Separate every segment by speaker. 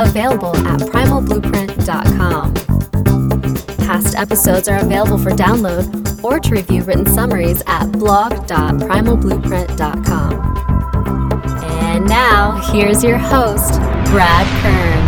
Speaker 1: available at primalblueprint.com. Past episodes are available for download or to review written summaries at blog.primalblueprint.com. And now, here's your host, Brad Kearns.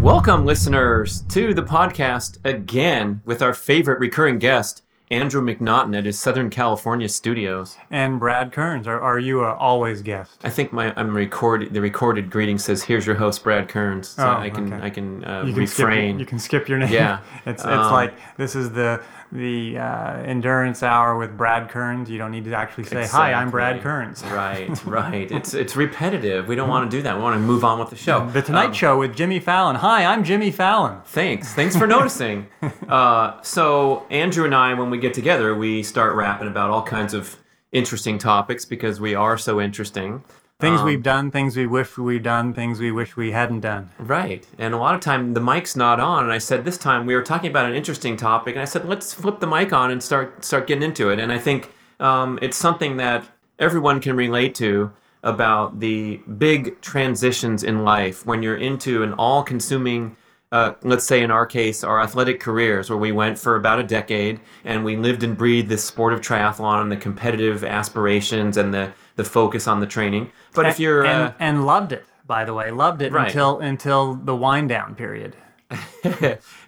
Speaker 2: Welcome, listeners, to the podcast again with our favorite recurring guest, Andrew MacNaughton at his Southern California studios.
Speaker 3: And Brad Kearns, are, are you a always guest?
Speaker 2: I think my I'm recorded. The recorded greeting says, "Here's your host, Brad Kearns." So
Speaker 3: Oh,
Speaker 2: I can
Speaker 3: okay.
Speaker 2: I can, uh,
Speaker 3: You can
Speaker 2: refrain.
Speaker 3: your, you can skip your name.
Speaker 2: Yeah.
Speaker 3: it's it's
Speaker 2: Um,
Speaker 3: like this is the the uh, endurance hour with Brad Kearns. You don't need to actually say, "Hi, I'm Brad
Speaker 2: Exactly.
Speaker 3: Kearns."
Speaker 2: Right, right. It's it's repetitive. We don't want to do that. We want to move on with the show.
Speaker 3: The Tonight
Speaker 2: Um,
Speaker 3: Show with Jimmy Fallon. Hi, I'm Jimmy Fallon.
Speaker 2: Thanks. Thanks for noticing. Uh, so Andrew and I, when we get together, we start rapping about all kinds of interesting topics because we are so interesting.
Speaker 3: Things
Speaker 2: Um,
Speaker 3: we've done, things we wish we'd done, things we wish we hadn't done.
Speaker 2: Right. And a lot of time the mic's not on and I said this time we were talking about an interesting topic and I said let's flip the mic on and start start getting into it. And I think um, it's something that everyone can relate to about the big transitions in life when you're into an all-consuming uh, let's say in our case, our athletic careers, where we went for about a decade and we lived and breathed this sport of triathlon and the competitive aspirations and the, the focus on the training. But if you're
Speaker 3: and,
Speaker 2: uh,
Speaker 3: and loved it, by the way, loved it
Speaker 2: Right.
Speaker 3: until until the wind down period.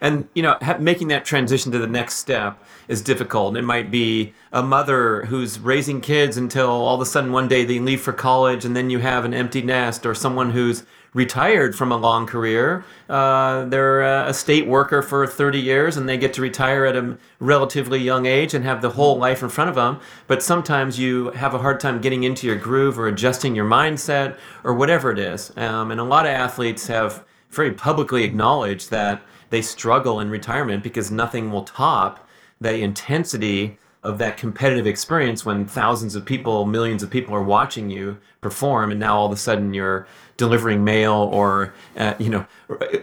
Speaker 2: and you know ha- making that transition to the next step is difficult it might be a mother who's raising kids until all of a sudden one day they leave for college and then you have an empty nest or someone who's retired from a long career. Uh, they're uh, a state worker for 30 years and they get to retire at a relatively young age and have the whole life in front of them but sometimes you have a hard time getting into your groove or adjusting your mindset or whatever it is. Um, and a lot of athletes have very publicly acknowledged that they struggle in retirement because nothing will top the intensity of that competitive experience when thousands of people, millions of people are watching you perform, and now all of a sudden you're delivering mail or uh, you know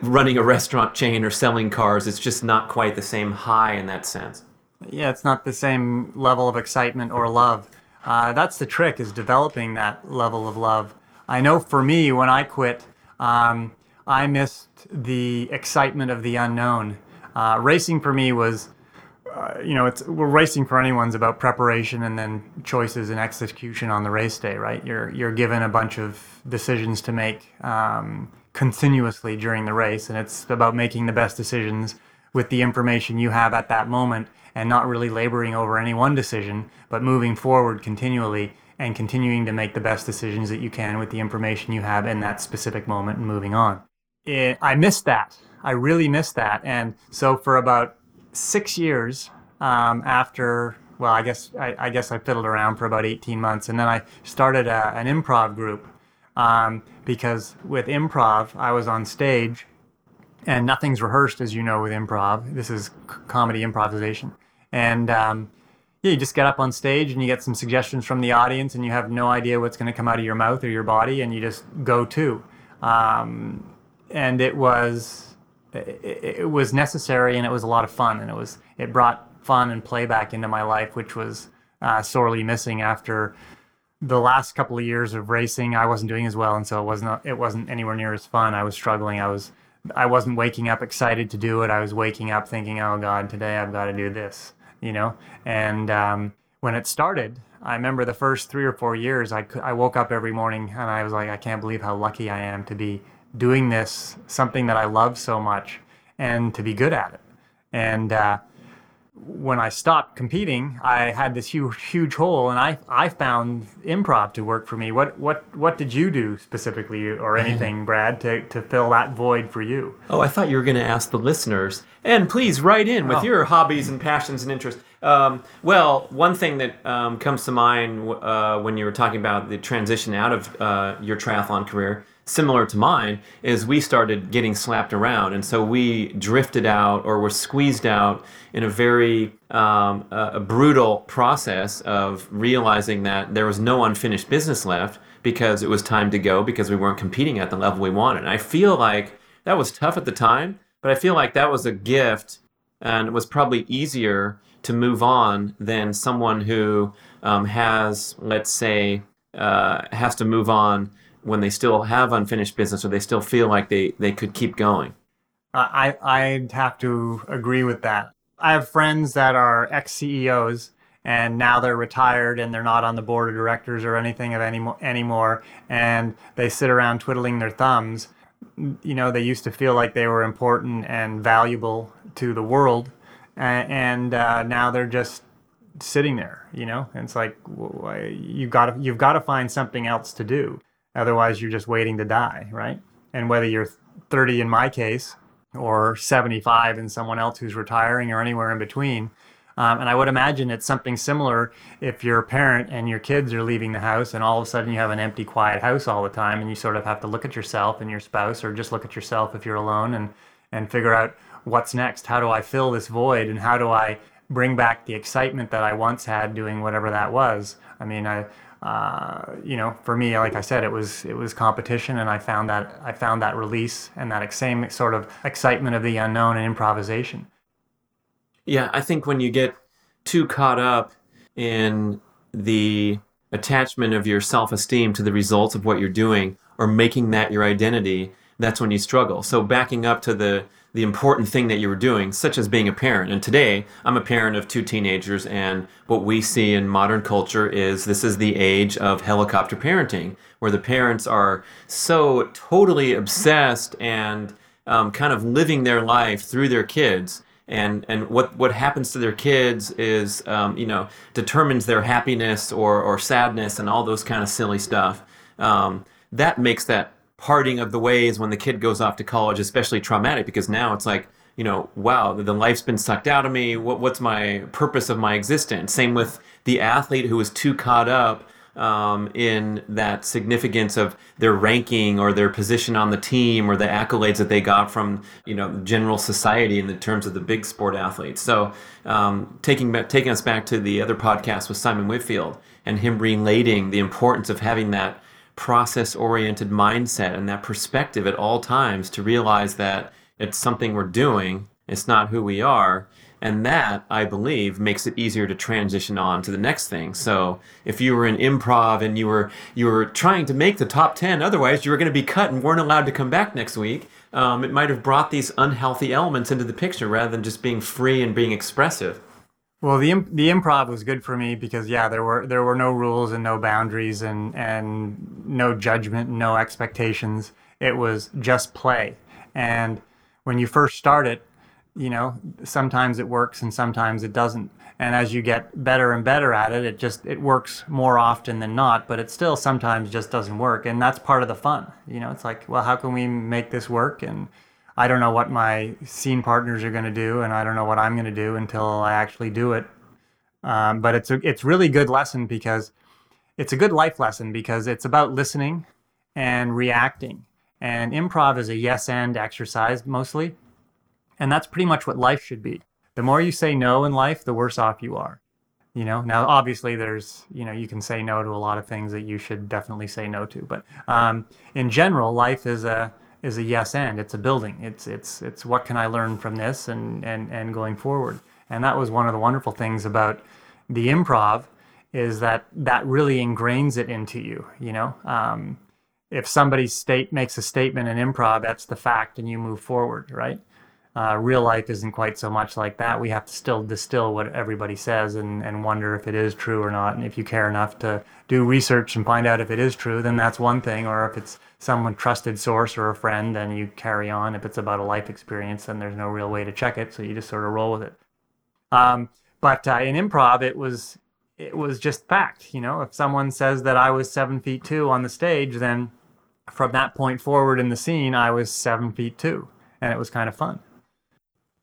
Speaker 2: running a restaurant chain or selling cars. It's just not quite the same high in that sense.
Speaker 3: Yeah, it's not the same level of excitement or love. Uh, that's the trick is developing that level of love. I know for me, when I quit, um, I missed the excitement of the unknown. Uh, racing for me was, uh, you know, it's we're racing for anyone's about preparation and then choices and execution on the race day, right? You're you're given a bunch of decisions to make um, continuously during the race, and it's about making the best decisions with the information you have at that moment and not really laboring over any one decision, but moving forward continually and continuing to make the best decisions that you can with the information you have in that specific moment and moving on. It, I missed that. I really missed that. And so for about six years um, after, well, I guess I, I guess I fiddled around for about 18 months, and then I started a, an improv group um, because with improv I was on stage and nothing's rehearsed, as you know, with improv. This is comedy improvisation, and um, yeah, you just get up on stage and you get some suggestions from the audience, and you have no idea what's going to come out of your mouth or your body, and you just go to. Um, and it was it, it was necessary, and it was a lot of fun, and it was it brought fun and play back into my life, which was uh, sorely missing after the last couple of years of racing, I wasn't doing as well, and so it wasn't it wasn't anywhere near as fun. I was struggling. I was I wasn't waking up excited to do it. I was waking up thinking, "Oh God, today I've got to do this," you know. And um, when it started, I remember the first three or four years. I I woke up every morning and I was like, "I can't believe how lucky I am to be doing this, something that I love so much, and to be good at it." And uh, when I stopped competing, I had this huge, huge hole, and I, I found improv to work for me. What, what, what did you do specifically, or anything, Brad, to, to fill that void for you?
Speaker 2: Oh, I thought you were going to ask the listeners. And please write in with
Speaker 3: Oh.
Speaker 2: your hobbies and passions and interests. Um, well, one thing that um, comes to mind uh, when you were talking about the transition out of uh, your triathlon career, similar to mine is we started getting slapped around. And so we drifted out or were squeezed out in a very um, a brutal process of realizing that there was no unfinished business left because it was time to go because we weren't competing at the level we wanted. And i feel like that was tough at the time but i feel like that was a gift and it was probably easier to move on than someone who um, has let's say uh, has to move on when they still have unfinished business or they still feel like they, they could keep going.
Speaker 3: I, I'd have to agree with that. I have friends that are ex CEOs and now they're retired and they're not on the board of directors or anything of any anymore and they sit around twiddling their thumbs you know they used to feel like they were important and valuable to the world and uh, now they're just sitting there you know and it's like you've got you've got to find something else to do Otherwise, you're just waiting to die, right? And whether you're 30 in my case or 75 in someone else who's retiring or anywhere in between. Um, and I would imagine it's something similar if you're a parent and your kids are leaving the house and all of a sudden you have an empty, quiet house all the time and you sort of have to look at yourself and your spouse or just look at yourself if you're alone and, and figure out what's next. How do I fill this void and how do I bring back the excitement that I once had doing whatever that was? I mean, I, uh, you know, for me, like I said, it was it was competition, and I found that I found that release and that same sort of excitement of the unknown and improvisation.
Speaker 2: Yeah, I think when you get too caught up in the attachment of your self-esteem to the results of what you're doing or making that your identity, that's when you struggle. So backing up to the the important thing that you were doing, such as being a parent. And today, I'm a parent of two teenagers, and what we see in modern culture is this is the age of helicopter parenting, where the parents are so totally obsessed and um, kind of living their life through their kids. And, and what, what happens to their kids is, um, you know, determines their happiness or, or sadness and all those kind of silly stuff. Um, that makes that parting of the ways when the kid goes off to college, especially traumatic because now it's like, you know, wow, the life's been sucked out of me. What, what's my purpose of my existence? Same with the athlete who is too caught up um, in that significance of their ranking or their position on the team or the accolades that they got from you know general society in the terms of the big sport athletes. So um, taking taking us back to the other podcast with Simon Whitfield and him relating the importance of having that process oriented mindset and that perspective at all times to realize that it's something we're doing, it's not who we are. And that, I believe, makes it easier to transition on to the next thing. So if you were in improv and you were you were trying to make the top ten, otherwise you were going to be cut and weren't allowed to come back next week. Um, it might have brought these unhealthy elements into the picture rather than just being free and being expressive.
Speaker 3: Well, the the improv was good for me because yeah, there were there were no rules and no boundaries and and no judgment, no expectations. It was just play. And when you first start it, you know, sometimes it works and sometimes it doesn't. And as you get better and better at it, it just it works more often than not, but it still sometimes just doesn't work. And that's part of the fun. You know, it's like, well, how can we make this work and I don't know what my scene partners are going to do, and I don't know what I'm going to do until I actually do it. Um, but it's a it's really good lesson because it's a good life lesson because it's about listening and reacting. And improv is a yes and exercise mostly, and that's pretty much what life should be. The more you say no in life, the worse off you are. You know, now obviously there's, you know, you can say no to a lot of things that you should definitely say no to. But um, in general, life is a is a yes and it's a building. It's it's it's what can i learn from this and and and going forward. And that was one of the wonderful things about the improv is that that really ingrains it into you you know? Um, if somebody state makes a statement in improv that's the fact and you move forward right uh, real life isn't quite so much like that. We have to still distill what everybody says and, and wonder if it is true or not. And if you care enough to do research and find out if it is true, then that's one thing. Or if it's someone trusted source or a friend, then you carry on. If it's about a life experience, then there's no real way to check it. So you just sort of roll with it. Um, but uh, in improv, it was it was just fact. You know, if someone says that I was seven feet two on the stage, then from that point forward in the scene, I was seven feet two, and it was kind of fun.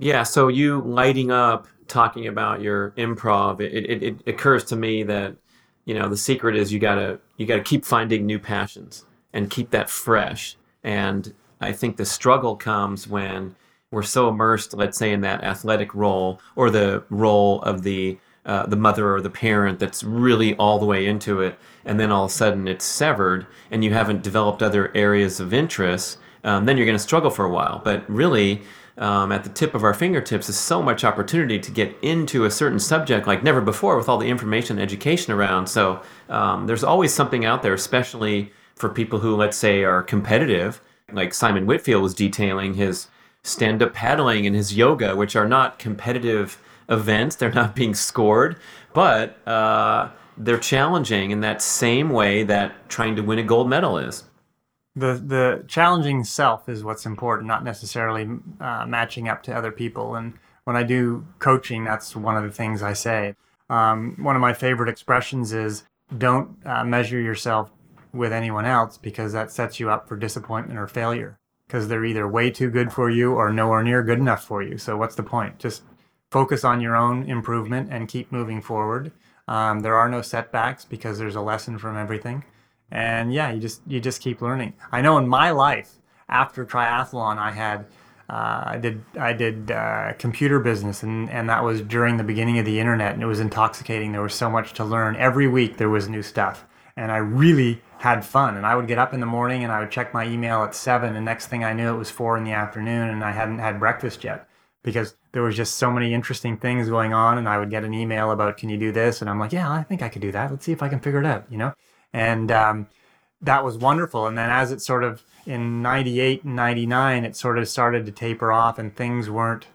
Speaker 2: Yeah, so you lighting up talking about your improv, it, it, it occurs to me that you know the secret is you gotta you gotta keep finding new passions and keep that fresh. And I think the struggle comes when we're so immersed, let's say, in that athletic role or the role of the uh, the mother or the parent that's really all the way into it, and then all of a sudden it's severed, and you haven't developed other areas of interest. Um, then you're going to struggle for a while. But really, um, at the tip of our fingertips is so much opportunity to get into a certain subject like never before with all the information and education around. So um, there's always something out there, especially for people who, let's say, are competitive. Like Simon Whitfield was detailing his stand up paddling and his yoga, which are not competitive events. They're not being scored, but uh, they're challenging in that same way that trying to win a gold medal is.
Speaker 3: The the challenging self is what's important, not necessarily uh, matching up to other people. And when I do coaching, that's one of the things I say. Um, one of my favorite expressions is don't uh, measure yourself with anyone else because that sets you up for disappointment or failure because they're either way too good for you or nowhere near good enough for you. So what's the point? Just focus on your own improvement and keep moving forward. Um, there are no setbacks because there's a lesson from everything, and yeah, you just you just keep learning. I know in my life after triathlon, I had uh, I did I did uh, computer business, and and that was during the beginning of the internet, and it was intoxicating. There was so much to learn every week. There was new stuff, and I really had fun. And I would get up in the morning and I would check my email at seven, and next thing I knew, it was four in the afternoon, and I hadn't had breakfast yet because there was just so many interesting things going on and i would get an email about can you do this and i'm like yeah i think i could do that let's see if i can figure it out you know and um, that was wonderful. And then as it sort of in 98 and 99 it sort of started to taper off and things weren't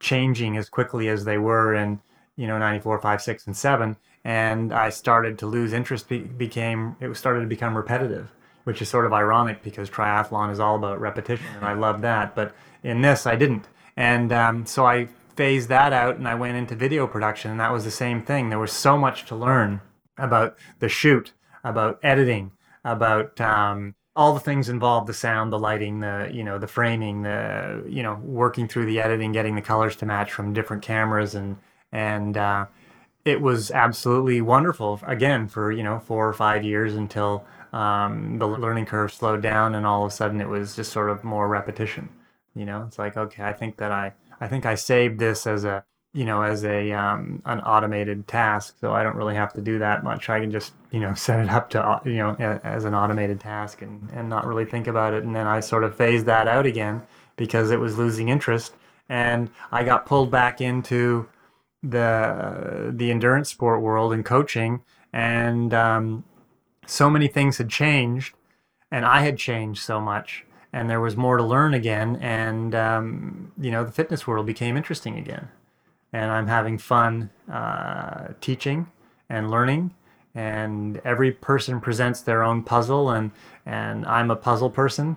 Speaker 3: changing as quickly as they were in you know 94 5 6 and 7 and i started to lose interest be- became it started to become repetitive which is sort of ironic because triathlon is all about repetition and i love that. But in this i didn't. And um, so I phased that out and I went into video production, and that was the same thing. There was so much to learn about the shoot, about editing, about um, all the things involved the sound the lighting the you know the framing the you know working through the editing getting the colors to match from different cameras and and uh, it was absolutely wonderful again for you know four or five years until um, the learning curve slowed down and all of a sudden it was just sort of more repetition you know, it's like okay, I think that I I think I saved this as a you know as a um, an automated task, so I don't really have to do that much. I can just you know set it up to you know as an automated task and and not really think about it. And then I sort of phased that out again because it was losing interest, and I got pulled back into the the endurance sport world and coaching, and um, so many things had changed, and I had changed so much and there was more to learn again. And um, you know the fitness world became interesting again and i'm having fun uh, teaching and learning and every person presents their own puzzle and and i'm a puzzle person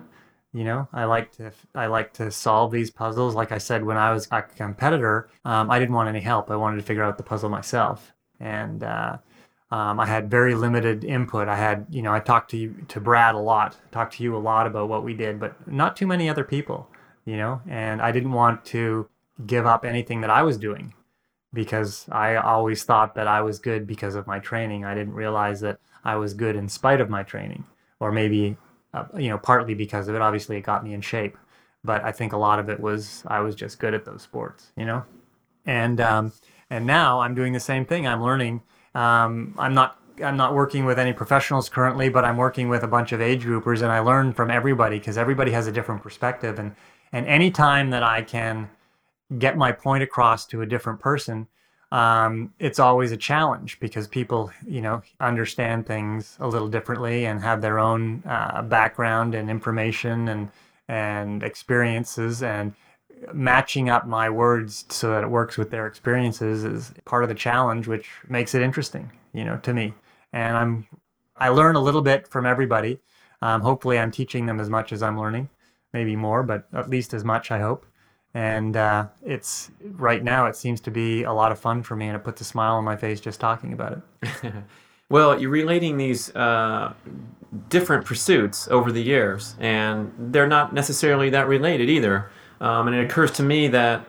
Speaker 3: you know i like to i like to solve these puzzles like i said when i was a competitor um, i didn't want any help i wanted to figure out the puzzle myself and uh, um, I had very limited input. I had, you know, I talked to you, to Brad a lot, talked to you a lot about what we did, but not too many other people, you know. And I didn't want to give up anything that I was doing because I always thought that I was good because of my training. I didn't realize that I was good in spite of my training, or maybe, uh, you know, partly because of it. Obviously, it got me in shape, but I think a lot of it was I was just good at those sports, you know. And um, and now I'm doing the same thing. I'm learning um, I'm not I'm not working with any professionals currently, but I'm working with a bunch of age groupers, and I learn from everybody because everybody has a different perspective. And and any time that I can get my point across to a different person, um, it's always a challenge because people, you know, understand things a little differently and have their own uh, background and information and and experiences. And matching up my words so that it works with their experiences is part of the challenge which makes it interesting you know to me. And i'm i learn a little bit from everybody. Um, hopefully i'm teaching them as much as i'm learning maybe more but at least as much i hope and uh, it's right now it seems to be a lot of fun for me and it puts a smile on my face just talking about it
Speaker 2: well you're relating these uh, different pursuits over the years and they're not necessarily that related either um, and it occurs to me that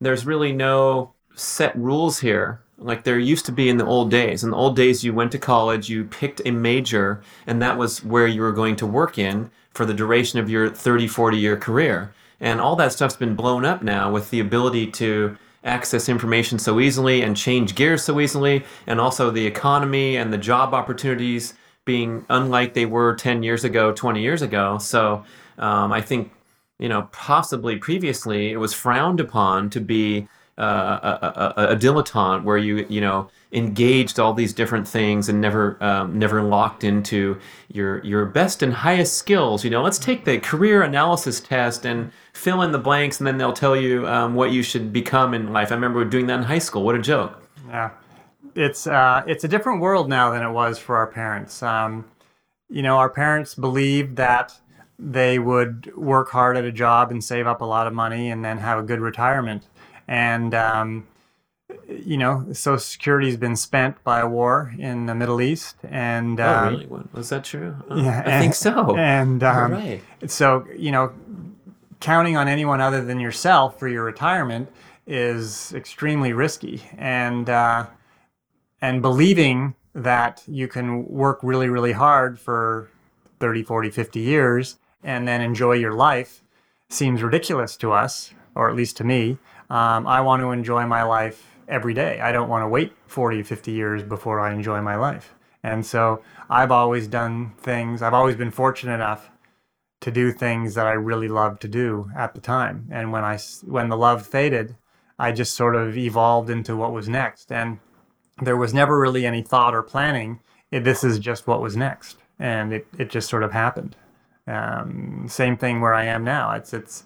Speaker 2: there's really no set rules here like there used to be in the old days. In the old days, you went to college, you picked a major, and that was where you were going to work in for the duration of your 30, 40 year career. And all that stuff's been blown up now with the ability to access information so easily and change gears so easily, and also the economy and the job opportunities being unlike they were 10 years ago, 20 years ago. So um, I think, you know, possibly previously it was frowned upon to be uh, a, a, a, dilettante where you, you know, engaged all these different things and never, um, never locked into your, your best and highest skills. You know, let's take the career analysis test and fill in the blanks, and then they'll tell you um, what you should become in life. I remember doing that in high school. What a joke!
Speaker 3: Yeah, it's uh, it's a different world now than it was for our parents. Um, you know, our parents believed that they would work hard at a job and save up a lot of money and then have a good retirement. And um, you know, Social Security's been spent by a war in the Middle East, and
Speaker 2: oh, um, really? Was that true?
Speaker 3: Oh, yeah,
Speaker 2: I and, think so.
Speaker 3: And um,
Speaker 2: right.
Speaker 3: so you know, counting on anyone other than yourself for your retirement is extremely risky. And uh, and believing that you can work really, really hard for 30, 40, 50 years and then enjoy your life seems ridiculous to us, or at least to me. Um, I want to enjoy my life every day. I don't want to wait 40, 50 years before I enjoy my life. And so I've always done things, I've always been fortunate enough to do things that I really loved to do at the time. And when I when the love faded, I just sort of evolved into what was next. And there was never really any thought or planning. It, this is just what was next, and it, it just sort of happened. Um, same thing where I am now. It's it's.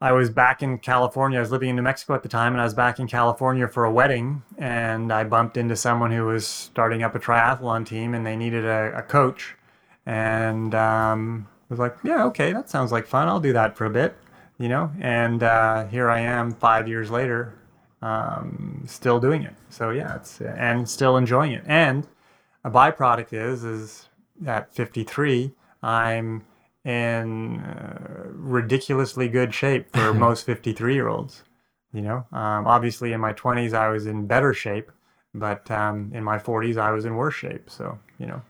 Speaker 3: I was back in California. I was living in New Mexico at the time, and I was back in California for a wedding. And I bumped into someone who was starting up a triathlon team, and they needed a, a coach. And um, was like, yeah, okay, that sounds like fun. I'll do that for a bit, you know. And uh, here I am, five years later, um, still doing it. So yeah, it's and still enjoying it. And a byproduct is is at 53, I'm in uh, ridiculously good shape for most 53 year olds. You know, um, obviously in my 20s I was in better shape, but um, in my 40s I was in worse shape. So you know.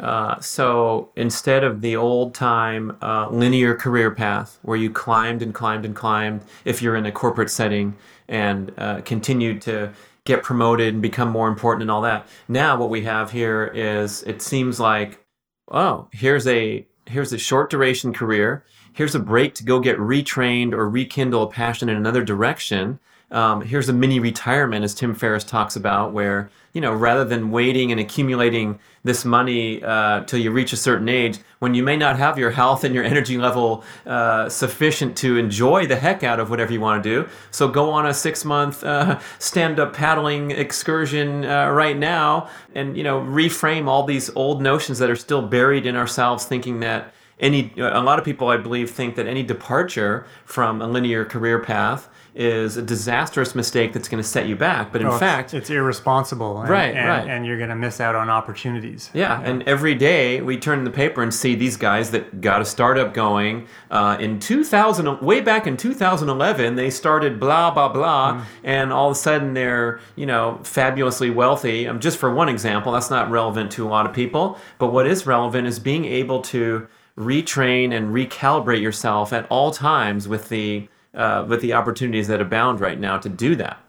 Speaker 2: Uh, so instead of the old time uh, linear career path where you climbed and climbed and climbed, if you're in a corporate setting and uh, continued to get promoted and become more important and all that, now what we have here is it seems like, oh, here's a here's a short duration career. Here's a break to go get retrained or rekindle a passion in another direction um, here's a mini retirement, as Tim Ferriss talks about, where you know rather than waiting and accumulating this money uh, till you reach a certain age, when you may not have your health and your energy level uh, sufficient to enjoy the heck out of whatever you want to do, so go on a six-month uh, stand-up paddling excursion uh, right now, and you know reframe all these old notions that are still buried in ourselves, thinking that any a lot of people i believe think that any departure from a linear career path is a disastrous mistake that's going to set you back. But in
Speaker 3: oh,
Speaker 2: fact,
Speaker 3: it's, it's irresponsible. And,
Speaker 2: right,
Speaker 3: and,
Speaker 2: right.
Speaker 3: And you're going to miss out on opportunities.
Speaker 2: Yeah, yeah, and every day we turn the paper and see these guys that got a startup going. Uh, in 2000, way back in 2011, they started blah, blah, blah. Mm. And all of a sudden they're, you know, fabulously wealthy. Um, just for one example, that's not relevant to a lot of people. But what is relevant is being able to retrain and recalibrate yourself at all times with the uh, with the opportunities that abound right now to do that.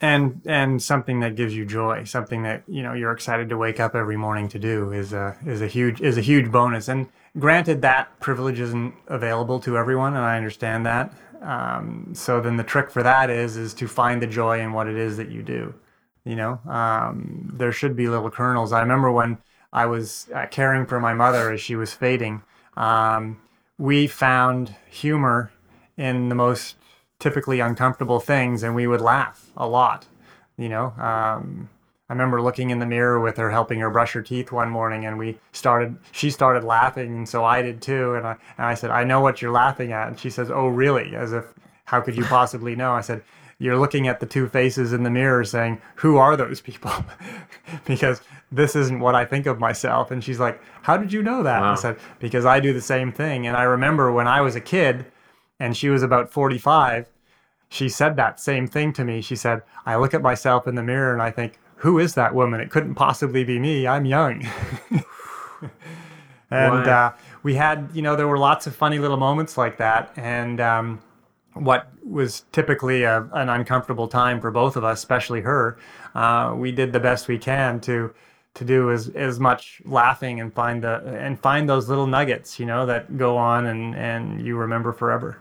Speaker 3: And and something that gives you joy something that you know you're excited to wake up every morning to do is a is a huge is a huge bonus. And granted that privilege isn't available to everyone and i understand that. Um, so then the trick for that is is to find the joy in what it is that you do you know? Um, there should be little kernels. I remember when i was uh, caring for my mother as she was fading um, we found humor in the most typically uncomfortable things, and we would laugh a lot. You know, um, I remember looking in the mirror with her, helping her brush her teeth one morning, and we started. She started laughing, and so I did too. And I and I said, "I know what you're laughing at." And she says, "Oh, really?" As if, how could you possibly know? I said, "You're looking at the two faces in the mirror, saying, who are those people?' because this isn't what I think of myself." And she's like, "How did you know that?" Wow. I said, "Because I do the same thing." And I remember when I was a kid and she was about 45 she said that same thing to me. She said, I look at myself in the mirror and I think, who is that woman? It couldn't possibly be me. I'm young. and uh, we had, you know, there were lots of funny little moments like that. And um, what was typically a, an uncomfortable time for both of us, especially her, uh, we did the best we can to to do as, as much laughing and find the and find those little nuggets, you know, that go on and, and you remember forever.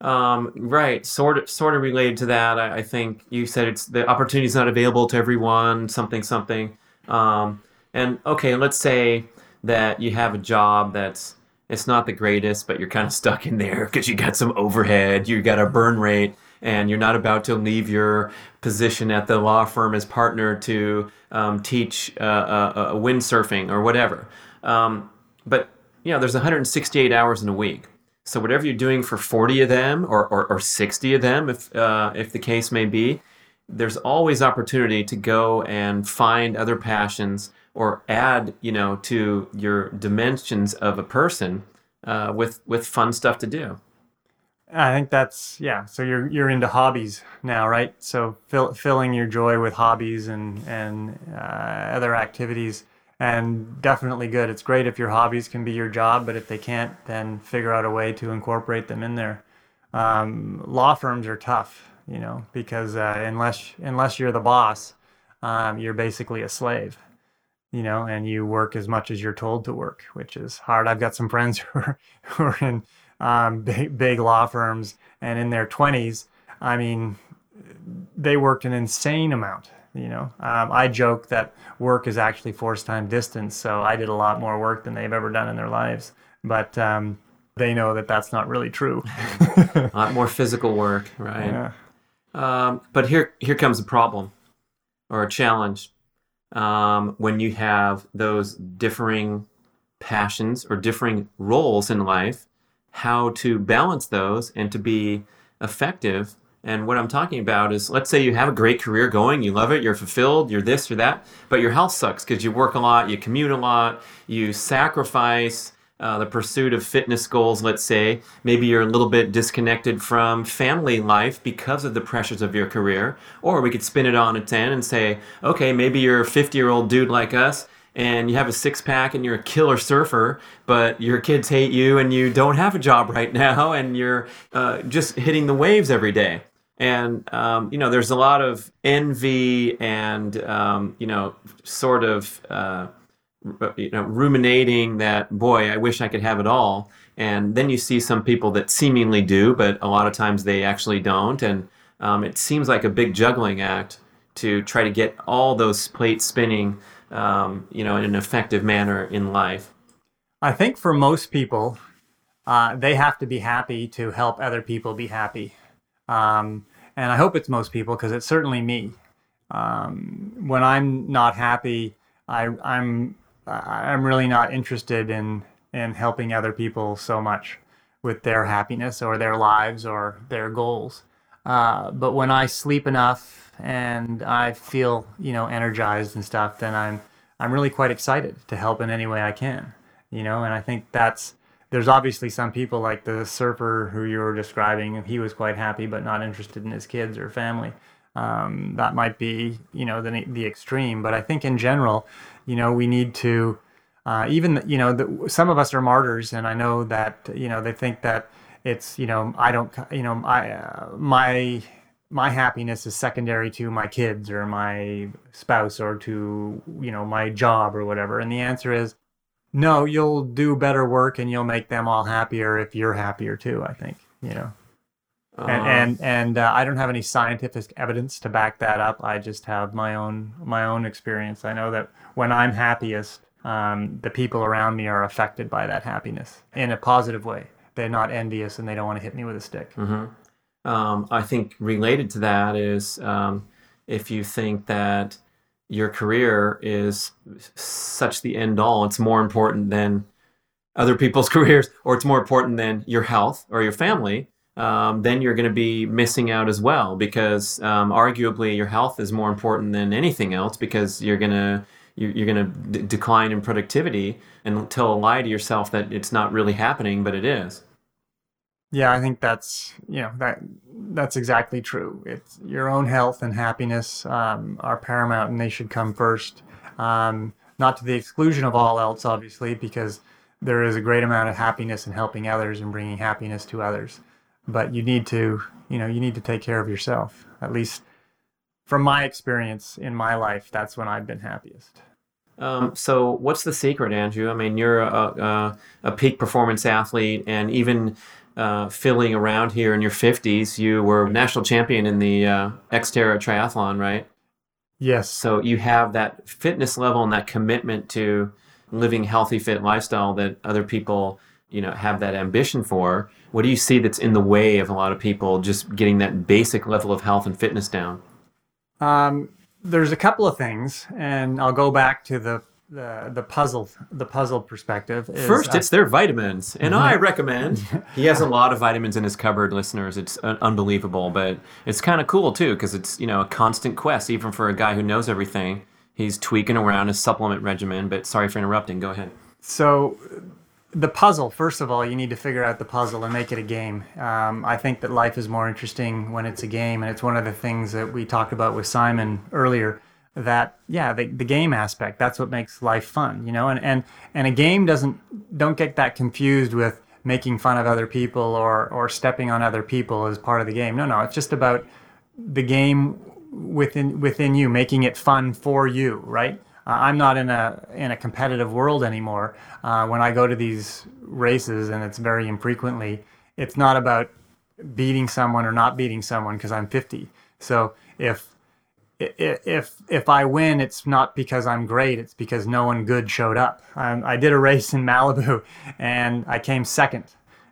Speaker 2: Um, right, sort of, sort of related to that. I, I, think you said it's the opportunity is not available to everyone. Something, something. Um, and okay, let's say that you have a job that's it's not the greatest, but you're kind of stuck in there because you got some overhead, you got a burn rate, and you're not about to leave your position at the law firm as partner to um, teach uh, uh, uh, windsurfing or whatever. Um, but you know, there's 168 hours in a week. So whatever you're doing for 40 of them or, or, or 60 of them, if, uh, if the case may be, there's always opportunity to go and find other passions or add, you know, to your dimensions of a person uh, with with fun stuff to do.
Speaker 3: I think that's yeah. So you're you're into hobbies now, right? So fill, filling your joy with hobbies and and uh, other activities and definitely good. It's great if your hobbies can be your job, but if they can't, then figure out a way to incorporate them in there. Um, law firms are tough, you know, because uh, unless unless you're the boss, um, you're basically a slave, you know, and you work as much as you're told to work, which is hard. I've got some friends who are, who are in um, big, big law firms and in their 20s. I mean, they worked an insane amount you know, um, I joke that work is actually force time distance, so I did a lot more work than they've ever done in their lives. But um, they know that that's not really true.
Speaker 2: a lot more physical work, right? Yeah. Um, but here, here comes a problem or a challenge um, when you have those differing passions or differing roles in life. How to balance those and to be effective and what I'm talking about is let's say you have a great career going, you love it, you're fulfilled, you're this or that, but your health sucks because you work a lot, you commute a lot, you sacrifice uh, the pursuit of fitness goals, let's say. Maybe you're a little bit disconnected from family life because of the pressures of your career. Or we could spin it on a 10 and say, okay, maybe you're a 50 year old dude like us and you have a six pack and you're a killer surfer, but your kids hate you and you don't have a job right now and you're uh, just hitting the waves every day and um, you know there's a lot of envy and um, you know sort of uh, you know ruminating that boy i wish i could have it all. And then you see some people that seemingly do but a lot of times they actually don't. And um, it seems like a big juggling act to try to get all those plates spinning um, you know in an effective manner in life.
Speaker 3: I think for most people uh, they have to be happy to help other people be happy. Um, and I hope it's most people because it's certainly me. Um, when I'm not happy, I, I'm I'm really not interested in in helping other people so much with their happiness or their lives or their goals. Uh, but when I sleep enough and I feel you know energized and stuff, then I'm I'm really quite excited to help in any way I can. You know, and I think that's there's obviously some people like the surfer who you were describing. He was quite happy, but not interested in his kids or family. Um, that might be, you know, the the extreme. But I think in general, you know, we need to. Uh, even you know, the, some of us are martyrs, and I know that you know they think that it's you know I don't you know I uh, my my happiness is secondary to my kids or my spouse or to you know my job or whatever. And the answer is no, you'll do better work and you'll make them all happier if you're happier too. I think you know. Uh, and and, and uh, I don't have any scientific evidence to back that up. I just have my own my own experience. I know that when I'm happiest, um, the people around me are affected by that happiness in a positive way. They're not envious and they don't want to hit me with a stick.
Speaker 2: Mm-hmm. Um, I think related to that is um, if you think that your career is such the end all. It's more important than other people's careers, or it's more important than your health or your family. Um, then you're going to be missing out as well because um, arguably your health is more important than anything else because you're going to you're going to d- decline in productivity and tell a lie to yourself that it's not really happening, but it is.
Speaker 3: Yeah, I think that's you know that that's exactly true. It's your own health and happiness um, are paramount, and they should come first. Um, not to the exclusion of all else, obviously, because there is a great amount of happiness in helping others and bringing happiness to others. But you need to, you know, you need to take care of yourself. At least, from my experience in my life, that's when I've been happiest.
Speaker 2: Um, so, what's the secret, Andrew? I mean, you're a, a, a peak performance athlete, and even uh, filling around here in your 50s, you were national champion in the uh, Xterra triathlon, right?
Speaker 3: Yes.
Speaker 2: So, you have that fitness level and that commitment to living healthy, fit lifestyle that other people, you know, have that ambition for. What do you see that's in the way of a lot of people just getting that basic level of health and fitness down?
Speaker 3: Um, there's a couple of things, and I'll go back to the the, the puzzle the puzzle perspective. Is,
Speaker 2: First,
Speaker 3: uh,
Speaker 2: it's their vitamins, and I recommend. He has a lot of vitamins in his cupboard, listeners. It's uh, unbelievable, but it's kind of cool too because it's you know a constant quest, even for a guy who knows everything. He's tweaking around his supplement regimen. But sorry for interrupting. Go ahead.
Speaker 3: So, the puzzle, first of all, you need to figure out the puzzle and make it a game. Um, I think that life is more interesting when it's a game, and it's one of the things that we talked about with Simon earlier. That yeah, the, the game aspect that's what makes life fun, you know. And and and a game doesn't don't get that confused with making fun of other people or or stepping on other people as part of the game. No, no, it's just about the game within within you, making it fun for you, right? Uh, I'm not in a in a competitive world anymore. Uh, when I go to these races, and it's very infrequently, it's not about beating someone or not beating someone because I'm 50. So if if if I win, it's not because I'm great. It's because no one good showed up. Um, I did a race in Malibu, and I came second,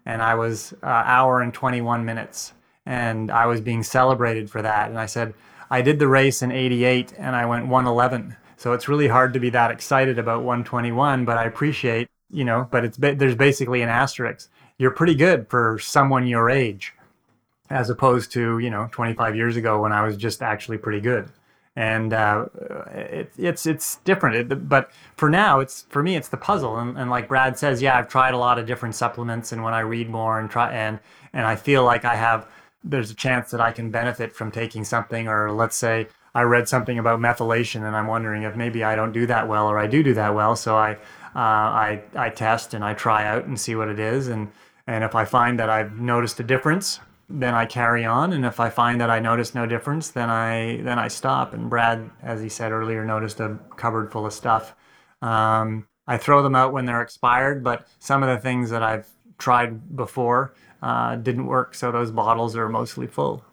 Speaker 3: and I was uh, hour and 21 minutes, and I was being celebrated for that. And I said, I did the race in 88, and I went 111. So it's really hard to be that excited about 121, but I appreciate, you know, but it's there's basically an asterisk. You're pretty good for someone your age, as opposed to you know 25 years ago when I was just actually pretty good. And uh, it, it's it's different, it, but for now, it's for me, it's the puzzle. And, and like Brad says, yeah, I've tried a lot of different supplements, and when I read more and try and and I feel like I have, there's a chance that I can benefit from taking something, or let's say I read something about methylation, and I'm wondering if maybe I don't do that well or I do do that well. So I uh, I I test and I try out and see what it is, and and if I find that I've noticed a difference, then I carry on, and if I find that I notice no difference, then I then I stop. And Brad, as he said earlier, noticed a cupboard full of stuff. Um, I throw them out when they're expired, but some of the things that I've tried before uh, didn't work, so those bottles are mostly full.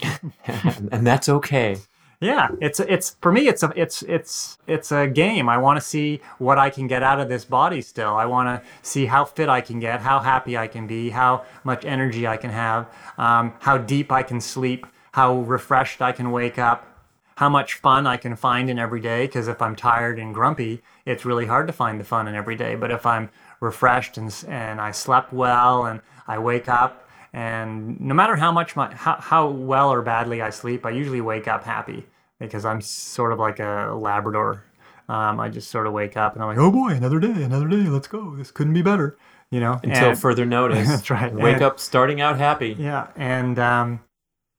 Speaker 2: and that's okay.
Speaker 3: Yeah, it's it's for me. It's a it's it's it's a game. I want to see what I can get out of this body. Still, I want to see how fit I can get, how happy I can be, how much energy I can have, um, how deep I can sleep, how refreshed I can wake up, how much fun I can find in every day. Because if I'm tired and grumpy, it's really hard to find the fun in every day. But if I'm refreshed and and I slept well and I wake up and no matter how much my how, how well or badly I sleep, I usually wake up happy because I'm sort of like a Labrador. Um, I just sort of wake up and I'm like, oh boy, another day, another day. Let's go. This couldn't be better, you know.
Speaker 2: Until
Speaker 3: And-
Speaker 2: further notice.
Speaker 3: That's right.
Speaker 2: Wake
Speaker 3: And-
Speaker 2: up starting out happy.
Speaker 3: yeah, and um,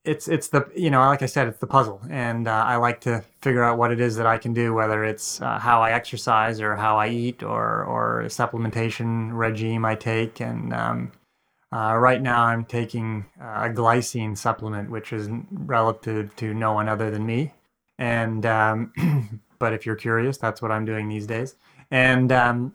Speaker 3: it's it's the you know like I said, it's the puzzle, and uh, I like to figure out what it is that I can do, whether it's uh, how I exercise or how I eat or or a supplementation regime I take, and um, uh, right now I'm taking uh, a glycine supplement, which is relative to no one other than me, and um, but if you're curious, that's what I'm doing these days, and um,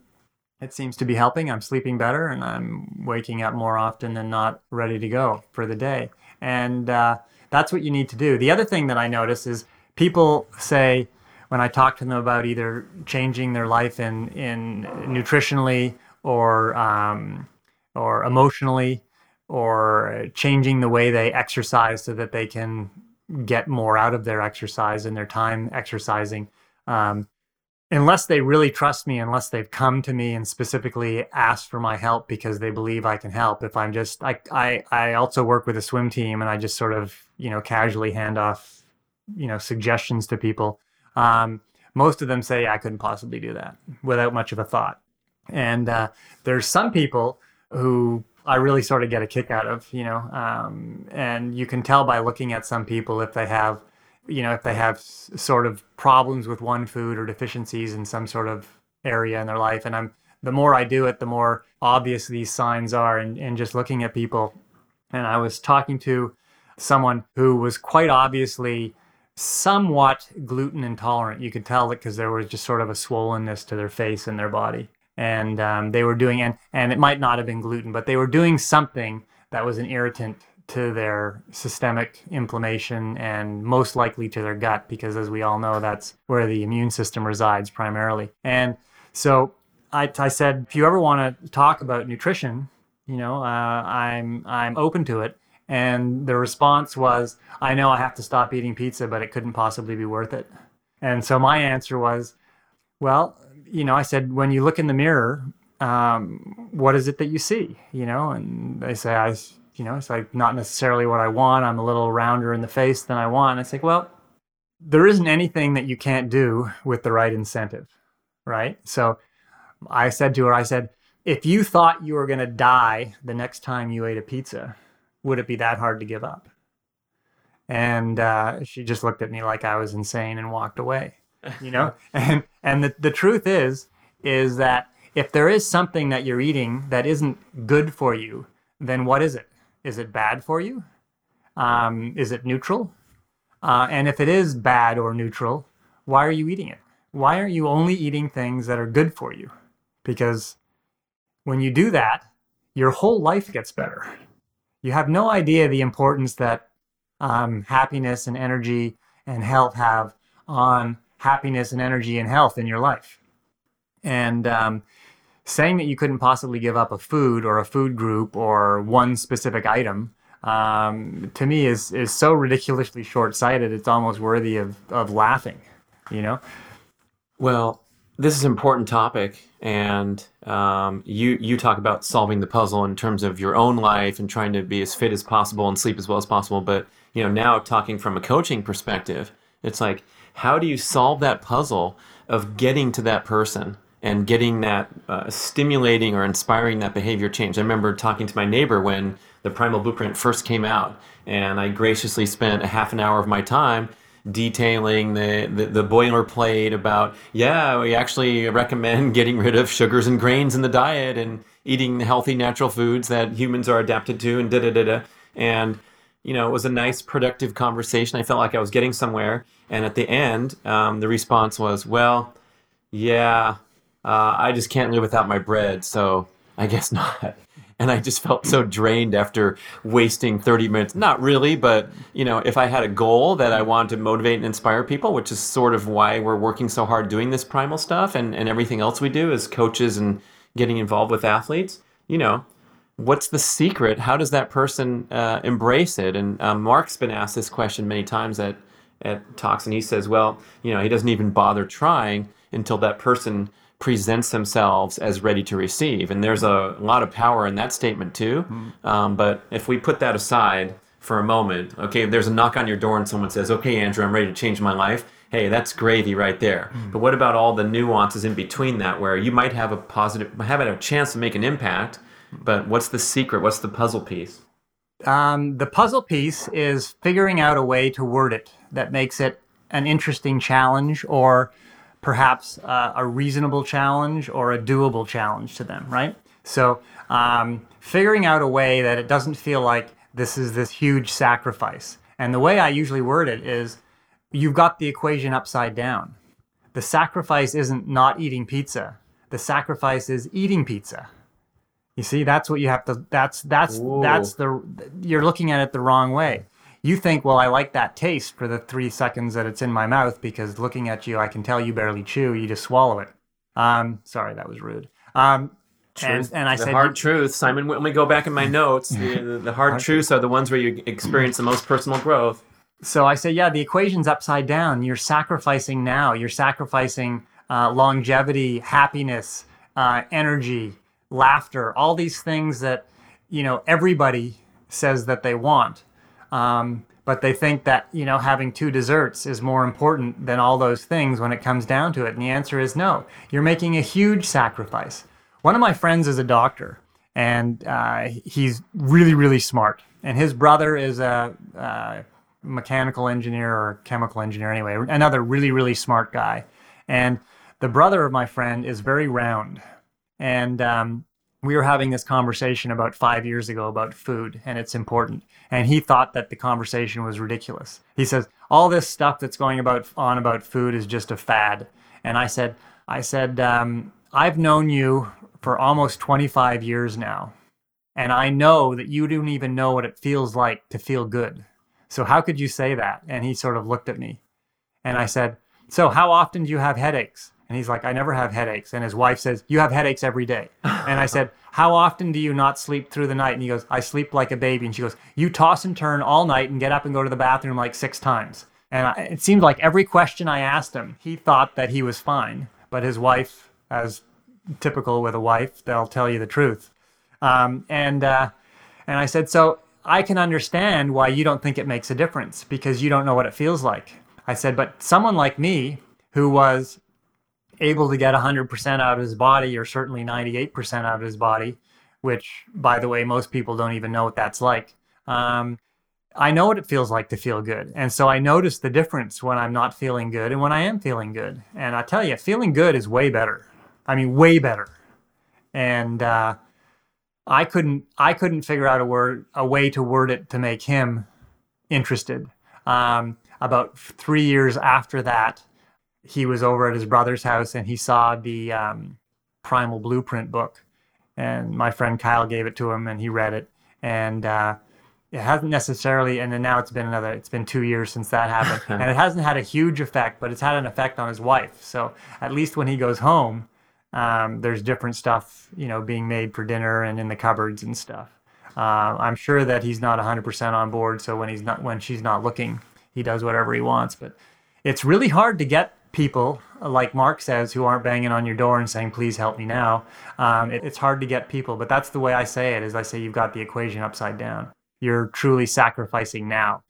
Speaker 3: it seems to be helping. I'm sleeping better and I'm waking up more often than not ready to go for the day. And uh, that's what you need to do. The other thing that I notice is people say, when I talk to them about either changing their life in, in nutritionally or, um, or emotionally or changing the way they exercise so that they can get more out of their exercise and their time exercising. Um, unless they really trust me, unless they've come to me and specifically asked for my help because they believe I can help. If I'm just, I, I, I also work with a swim team and I just sort of, you know, casually hand off, you know, suggestions to people. Um, most of them say I couldn't possibly do that without much of a thought. And uh, there's some people who I really sort of get a kick out of, you know. Um, and you can tell by looking at some people if they have, you know, if they have s- sort of problems with one food or deficiencies in some sort of area in their life. And I'm the more I do it, the more obvious these signs are. And, and just looking at people, and I was talking to someone who was quite obviously somewhat gluten intolerant. You could tell it because there was just sort of a swollenness to their face and their body. And um, they were doing, and, and it might not have been gluten, but they were doing something that was an irritant to their systemic inflammation and most likely to their gut, because as we all know, that's where the immune system resides primarily. And so I, I said, if you ever want to talk about nutrition, you know, uh, I'm I'm open to it. And the response was, I know I have to stop eating pizza, but it couldn't possibly be worth it. And so my answer was, well, you know, I said, when you look in the mirror, um, what is it that you see? You know, and they say, I, you know, it's like not necessarily what I want. I'm a little rounder in the face than I want. And it's like, well, there isn't anything that you can't do with the right incentive, right? So I said to her, I said, if you thought you were going to die the next time you ate a pizza, would it be that hard to give up? And uh, she just looked at me like I was insane and walked away. You know, and and the, the truth is, is that if there is something that you're eating that isn't good for you, then what is it? Is it bad for you? Um, is it neutral? Uh, and if it is bad or neutral, why are you eating it? Why aren't you only eating things that are good for you? Because when you do that, your whole life gets better. You have no idea the importance that um, happiness and energy and health have on happiness and energy and health in your life. And um, saying that you couldn't possibly give up a food or a food group or one specific item um, to me is is so ridiculously short-sighted. It's almost worthy of of laughing. You know.
Speaker 2: Well, this is an important topic, and um, you you talk about solving the puzzle in terms of your own life and trying to be as fit as possible and sleep as well as possible. But you know, now talking from a coaching perspective, it's like how do you solve that puzzle of getting to that person and getting that uh, stimulating or inspiring that behavior change? I remember talking to my neighbor when the Primal Blueprint first came out, and I graciously spent a half an hour of my time detailing the, the, the boilerplate about, yeah, we actually recommend getting rid of sugars and grains in the diet and eating the healthy natural foods that humans are adapted to and da da da da. And, you know, it was a nice, productive conversation. I felt like I was getting somewhere. And at the end, um, the response was, well, yeah, uh, I just can't live without my bread, so I guess not and I just felt so drained after wasting 30 minutes. Not really, but you know, if I had a goal that I wanted to motivate and inspire people, which is sort of why we're working so hard doing this primal stuff and, and everything else we do as coaches and getting involved with athletes, you know, what's the secret? How does that person uh, embrace it? And um, Mark's been asked this question many times at, at talks, and he says, well, you know, he doesn't even bother trying until that person presents themselves as ready to receive. And there's a lot of power in that statement too. Mm-hmm. Um, but if we put that aside for a moment, okay, if there's a knock on your door and someone says, okay, Andrew, I'm ready to change my life. Hey, that's gravy right there. Mm-hmm. But what about all the nuances in between that where you might have a positive, have a chance to make an impact, but what's the secret? What's the puzzle piece?
Speaker 3: Um, the puzzle piece is figuring out a way to word it that makes it an interesting challenge or perhaps uh, a reasonable challenge or a doable challenge to them, right? So um, figuring out a way that it doesn't feel like this is this huge sacrifice. And the way I usually word it is you've got the equation upside down. The sacrifice isn't not eating pizza. The sacrifice is eating pizza. You see, that's what you have to that's that's Whoa. that's the you're looking at it the wrong way you think, well, I like that taste for the three seconds that it's in my mouth because looking at you, I can tell you barely chew. You just swallow it. Um, sorry, that was rude. Um,
Speaker 2: and, and, I the said, hard truth, Simon. Let me go back in my notes. the, the, hard, hard truths are the ones where you experience the most personal growth.
Speaker 3: So I say, yeah, the equation's upside down. You're sacrificing now. You're sacrificing uh, longevity, happiness, uh, energy, laughter, all these things that you know everybody says that they want. Um, but they think that you know having two desserts is more important than all those things when it comes down to it. And the answer is no. You're making a huge sacrifice. One of my friends is a doctor, and uh, he's really, really smart. And his brother is a, a mechanical engineer or chemical engineer, anyway, another really, really smart guy. And the brother of my friend is very round. And um, we were having this conversation about five years ago about food and it's important. And he thought that the conversation was ridiculous. He says, all this stuff that's going about on about food is just a fad. And I said, I said, um, I've known you for almost 25 years now. And I know that you don't even know what it feels like to feel good. So how could you say that? And he sort of looked at me. And I said, So how often do you have headaches? And he's like, I never have headaches. And his wife says, You have headaches every day. And I said, How often do you not sleep through the night? And he goes, I sleep like a baby. And she goes, You toss and turn all night and get up and go to the bathroom like six times. And I, it seemed like every question I asked him, he thought that he was fine. But his wife, as typical with a wife, they'll tell you the truth. Um, and uh, and I said, so I can understand why you don't think it makes a difference because you don't know what it feels like. I said, but someone like me who was able to get 100% out of his body or certainly 98% out of his body, which, by the way, most people don't even know what that's like. Um, I know what it feels like to feel good. And so I notice the difference when I'm not feeling good and when I am feeling good. And I tell you, feeling good is way better. I mean, way better. And uh, I couldn't, I couldn't figure out a word, a way to word it to make him interested. Um, about three years after that, he was over at his brother's house and he saw the um, Primal Blueprint book. And my friend Kyle gave it to him and he read it. And uh, it hasn't necessarily, and then now it's been another, it's been two years since that happened. and it hasn't had a huge effect, but it's had an effect on his wife. So at least when he goes home, um, there's different stuff, you know, being made for dinner and in the cupboards and stuff. Uh, I'm sure that he's not 100% on board. So when he's not, when she's not looking, he does whatever he wants. But it's really hard to get people, like Mark says, who aren't banging on your door and saying, "Please help me now." Um, it, it's hard to get people, but that's the way I say it. Is I say you've got the equation upside down. You're truly sacrificing now.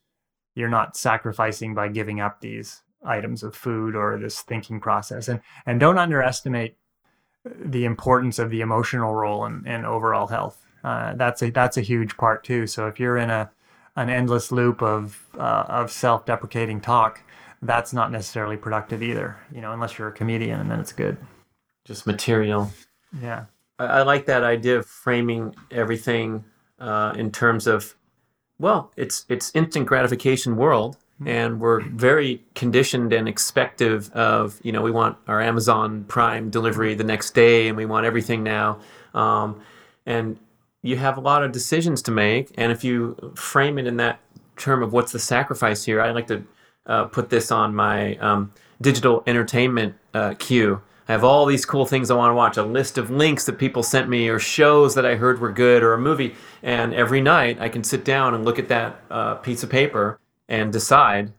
Speaker 3: You're not sacrificing by giving up these items of food or this thinking process. And and don't underestimate the importance of the emotional role in, in overall health. Uh, that's a that's a huge part too. So if you're in a an endless loop of uh, of self-deprecating talk, that's not necessarily productive either. You know, unless you're a comedian, and then it's good.
Speaker 2: Just material.
Speaker 3: Yeah.
Speaker 2: I, I like that idea of framing everything uh, in terms of, well, it's it's instant gratification world, and we're very conditioned and expective of you know we want our Amazon Prime delivery the next day, and we want everything now, um, and you have a lot of decisions to make, and if you frame it in that term of what's the sacrifice here, I like to uh, put this on my um, digital entertainment uh, queue. I have all these cool things I want to watch, a list of links that people sent me, or shows that I heard were good, or a movie. And every night I can sit down and look at that uh, piece of paper and decide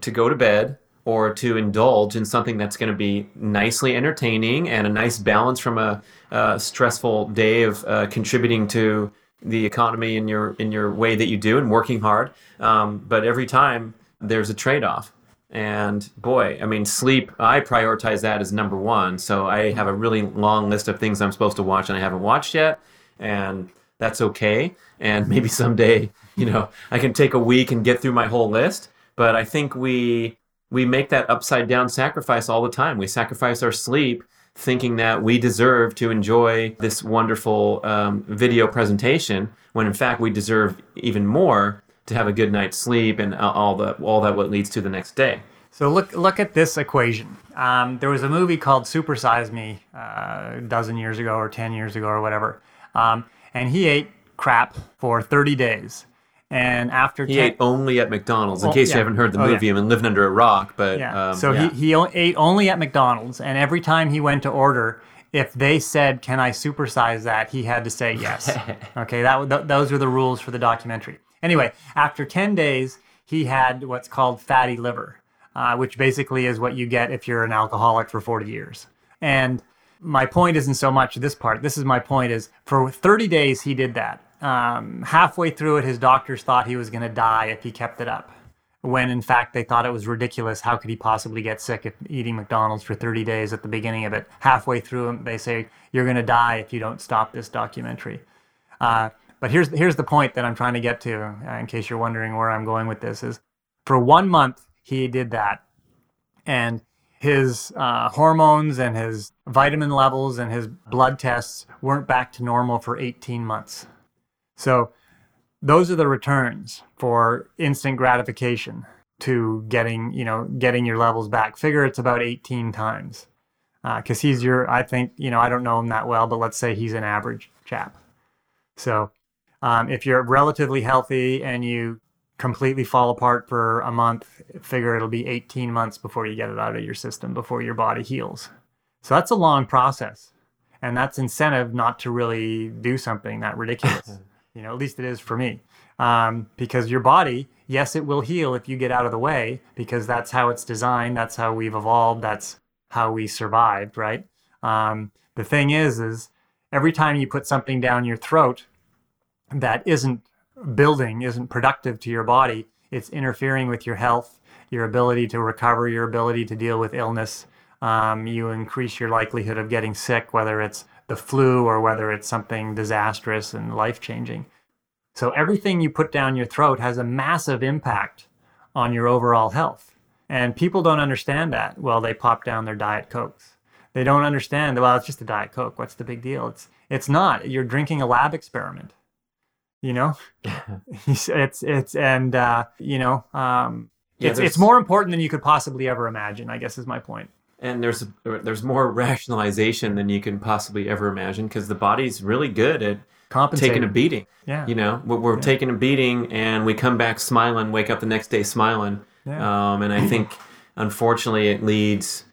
Speaker 2: to go to bed or to indulge in something that's going to be nicely entertaining and a nice balance from a, a stressful day of uh, contributing to the economy in your in your way that you do and working hard. Um, but every time there's a trade-off. And boy, I mean, sleep, I prioritize that as number one. So I have a really long list of things I'm supposed to watch and I haven't watched yet. And that's okay. And maybe someday, you know, I can take a week and get through my whole list. But I think we we make that upside down sacrifice all the time. We sacrifice our sleep thinking that we deserve to enjoy this wonderful um, video presentation when in fact we deserve even more to have a good night's sleep and all the all that what leads to the next day.
Speaker 3: So look look at this equation. Um, there was a movie called Super Size Me uh, a dozen years ago or ten years ago or whatever, um, and he ate crap for thirty days. And after
Speaker 2: he
Speaker 3: 10,
Speaker 2: ate only at McDonald's. In case
Speaker 3: yeah.
Speaker 2: you haven't heard the
Speaker 3: Oh, yeah.
Speaker 2: movie, I've been living under a rock. But
Speaker 3: Yeah.
Speaker 2: um,
Speaker 3: so
Speaker 2: yeah.
Speaker 3: he he ate only at McDonald's, and every time he went to order, if they said, "Can I supersize that?" he had to say yes. okay, that th- those are the rules for the documentary. Anyway, after ten days, he had what's called fatty liver, uh, which basically is what you get if you're an alcoholic for forty years. And my point isn't so much this part. This is my point: is for thirty days he did that. Um, halfway through it, his doctors thought he was going to die if he kept it up when in fact they thought it was ridiculous. How could he possibly get sick if eating McDonald's for 30 days at the beginning of it? Halfway through, they say, You're going to die if you don't stop this documentary. Uh, but here's here's the point that I'm trying to get to, uh, in case you're wondering where I'm going with this. Is for one month he did that, and his uh, hormones and his vitamin levels and his blood tests weren't back to normal for 18 months. So those are the returns for instant gratification to getting you know getting your levels back. Figure it's about 18 times because uh, he's your I think you know I don't know him that well, but let's say he's an average chap. So um, if you're relatively healthy and you completely fall apart for a month, figure it'll be 18 months before you get it out of your system, before your body heals. So that's a long process. And that's incentive not to really do something that ridiculous. you know, at least it is for me. Um, because your body, yes, it will heal if you get out of the way, because that's how it's designed. That's how we've evolved. That's how we survived, right? Um, the thing is, is every time you put something down your throat that isn't building isn't productive to your body, it's interfering with your health, your ability to recover, your ability to deal with illness. Um, you increase your likelihood of getting sick, whether it's the flu or whether it's something disastrous and life changing. So, everything you put down your throat has a massive impact on your overall health. And people don't understand that. Well, they pop down their Diet Cokes. They don't understand, well, it's just a Diet Coke. What's the big deal? It's, it's not. You're drinking a lab experiment you know? It's it's and uh, you know um, yeah, it's it's more important than you could possibly ever imagine i guess is my point.
Speaker 2: And there's there's more rationalization than you can possibly ever imagine because the body's really good at taking a beating
Speaker 3: yeah.
Speaker 2: you know? We're, we're yeah. taking a beating and we come back smiling wake up the next day smiling. Yeah. um, and i think unfortunately it leads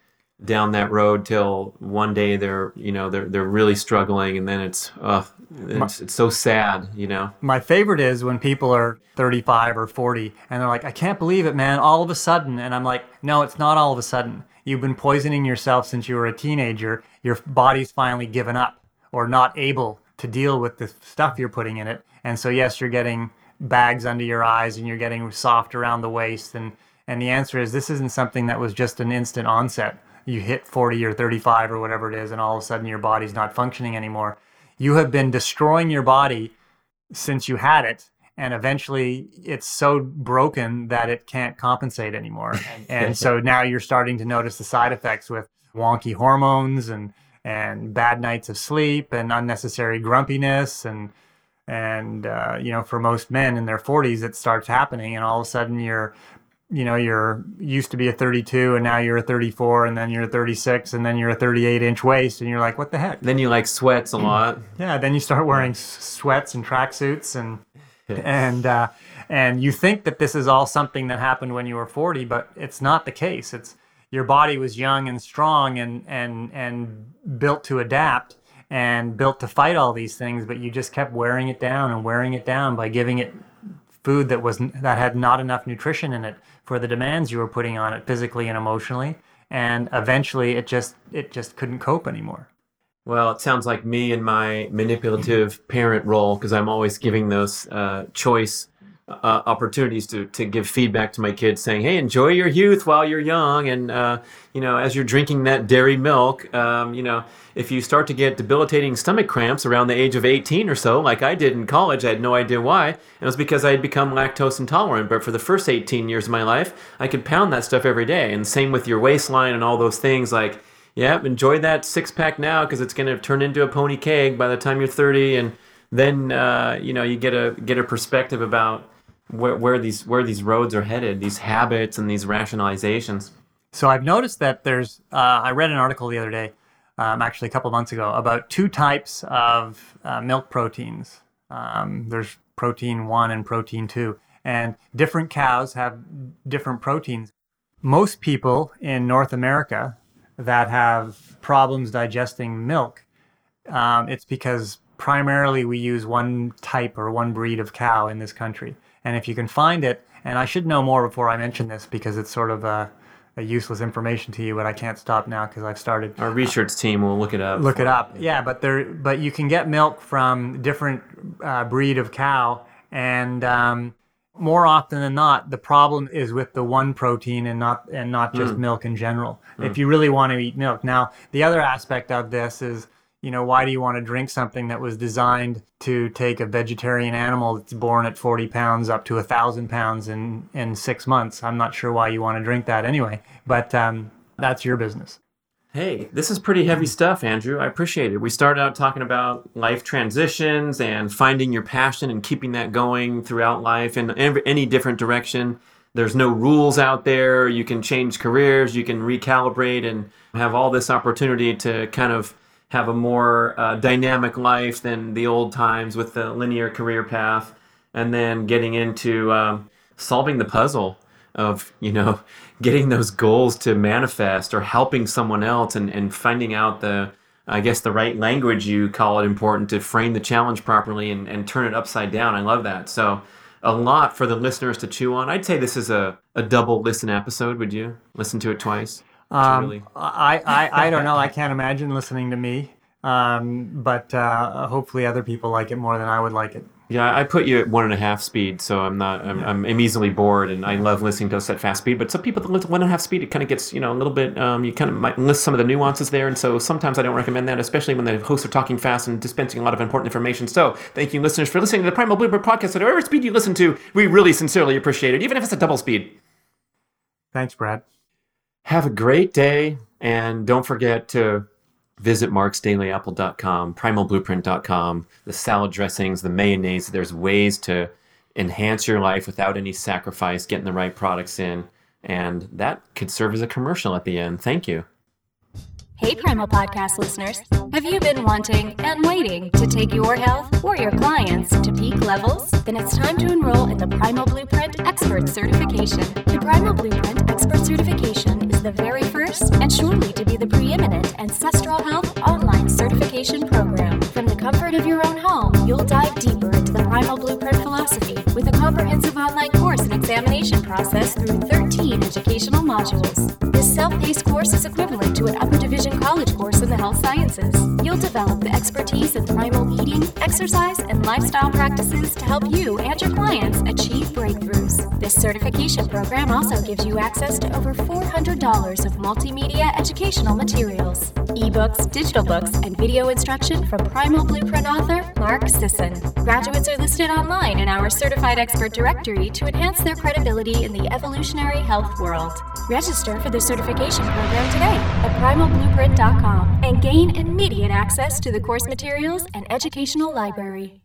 Speaker 2: down that road till one day they're you know they're they're really struggling and then it's uh it's, it's so sad you know?
Speaker 3: My favorite is when people are 35 or 40 and they're like i can't believe it man all of a sudden. And i'm like no it's not all of a sudden. You've been poisoning yourself since you were a teenager. Your body's finally given up or not able to deal with the stuff you're putting in it. And so yes you're getting bags under your eyes and you're getting soft around the waist and and the answer is this isn't something that was just an instant onset you hit 40 or 35 or whatever it is, and all of a sudden your body's not functioning anymore. You have been destroying your body since you had it, and eventually it's so broken that it can't compensate anymore. And, so now you're starting to notice the side effects with wonky hormones and and bad nights of sleep and unnecessary grumpiness and and uh, you know for most men in their 40s it starts happening and all of a sudden you're you know you're used to be a 32 and now you're a 34 and then you're a 36 and then you're a 38 inch waist and you're like what the heck?
Speaker 2: Then you like sweats a lot.
Speaker 3: Yeah then you start wearing sweats and tracksuits and and uh, and you think that this is all something that happened when you were 40 but it's not the case. It's your body was young and strong and and and built to adapt and built to fight all these things but you just kept wearing it down and wearing it down by giving it food that was that had not enough nutrition in it for the demands you were putting on it physically and emotionally. And eventually it just it just couldn't cope anymore.
Speaker 2: Well it sounds like me and my manipulative parent role because i'm always giving those uh, choice uh, opportunities to, to give feedback to my kids saying hey enjoy your youth while you're young and uh, you know as you're drinking that dairy milk um, you know if you start to get debilitating stomach cramps around the age of 18 or so like i did in college i had no idea why. And it was because i had become lactose intolerant but for the first 18 years of my life i could pound that stuff every day. And same with your waistline and all those things like yeah enjoy that six pack now because it's going to turn into a pony keg by the time you're 30 and then uh, you know you get a get a perspective about where, where these where these roads are headed, these habits and these rationalizations.
Speaker 3: So I've noticed that there's. Uh, I read an article the other day, um, actually a couple months ago, about two types of uh, milk proteins. Um, there's protein one and protein two, and different cows have different proteins. Most people in North America that have problems digesting milk, um, it's because primarily we use one type or one breed of cow in this country. And if you can find it, and I should know more before I mention this because it's sort of a, a useless information to you, but I can't stop now because I've started.
Speaker 2: Our research team will look it up.
Speaker 3: Look it up. Yeah, but there, but you can get milk from different uh, breed of cow, and um, more often than not, the problem is with the one protein and not and not just mm. milk in general. Mm. If you really want to eat milk, now the other aspect of this is you know, why do you want to drink something that was designed to take a vegetarian animal that's born at 40 pounds up to a thousand pounds in, in six months? I'm not sure why you want to drink that anyway, but um, that's your business.
Speaker 2: Hey, this is pretty heavy stuff, Andrew. I appreciate it. We started out talking about life transitions and finding your passion and keeping that going throughout life in any different direction. There's no rules out there. You can change careers, you can recalibrate, and have all this opportunity to kind of have a more uh, dynamic life than the old times with the linear career path, and then getting into um, solving the puzzle of you know getting those goals to manifest or helping someone else and, and finding out the I guess the right language you call it important to frame the challenge properly and, and turn it upside down. I love that. So a lot for the listeners to chew on. I'd say this is a, a double listen episode. Would you listen to it twice?
Speaker 3: Um, really... I, I, I don't know. I can't imagine listening to me. Um, but uh, hopefully other people like it more than I would like it.
Speaker 2: Yeah, I put you at one and a half speed, so I'm not. I'm, I'm, I'm easily bored, and I love listening to us at fast speed. But some people that listen one and a half speed, it kind of gets you know a little bit. Um, you kind of might miss some of the nuances there, and so sometimes I don't recommend that, especially when the hosts are talking fast and dispensing a lot of important information. So thank you, listeners, for listening to the Primal Blueprint podcast at whatever speed you listen to. We really sincerely appreciate it, even if it's a double speed.
Speaker 3: Thanks, Brad.
Speaker 2: Have a great day, and don't forget to visit marksdailyapple.com, primalblueprint.com, the salad dressings, the mayonnaise. There's ways to enhance your life without any sacrifice, getting the right products in. And that could serve as a commercial at the end. Thank you.
Speaker 1: Hey, Primal Podcast listeners. Have you been wanting and waiting to take your health or your clients to peak levels? Then it's time to enroll in the Primal Blueprint Expert Certification. The Primal Blueprint Expert Certification the very first and surely to be the preeminent ancestral health online certification program. From the comfort of your own home, you'll dive deeper into the Primal Blueprint philosophy with a comprehensive online course and examination process through 13 educational modules. This self paced course is equivalent to an upper division college course in the health sciences. You'll develop the expertise in primal eating, exercise, and lifestyle practices to help you and your clients achieve breakthroughs. This certification program also gives you access to over $400 of multimedia educational materials, ebooks, digital books, and video instruction from Primal Blueprint author Mark Sisson. Graduates are listed online in our certified expert directory to enhance their credibility in the evolutionary health world. Register for the certification program today at primalblueprint.com and gain immediate access to the course materials and educational library.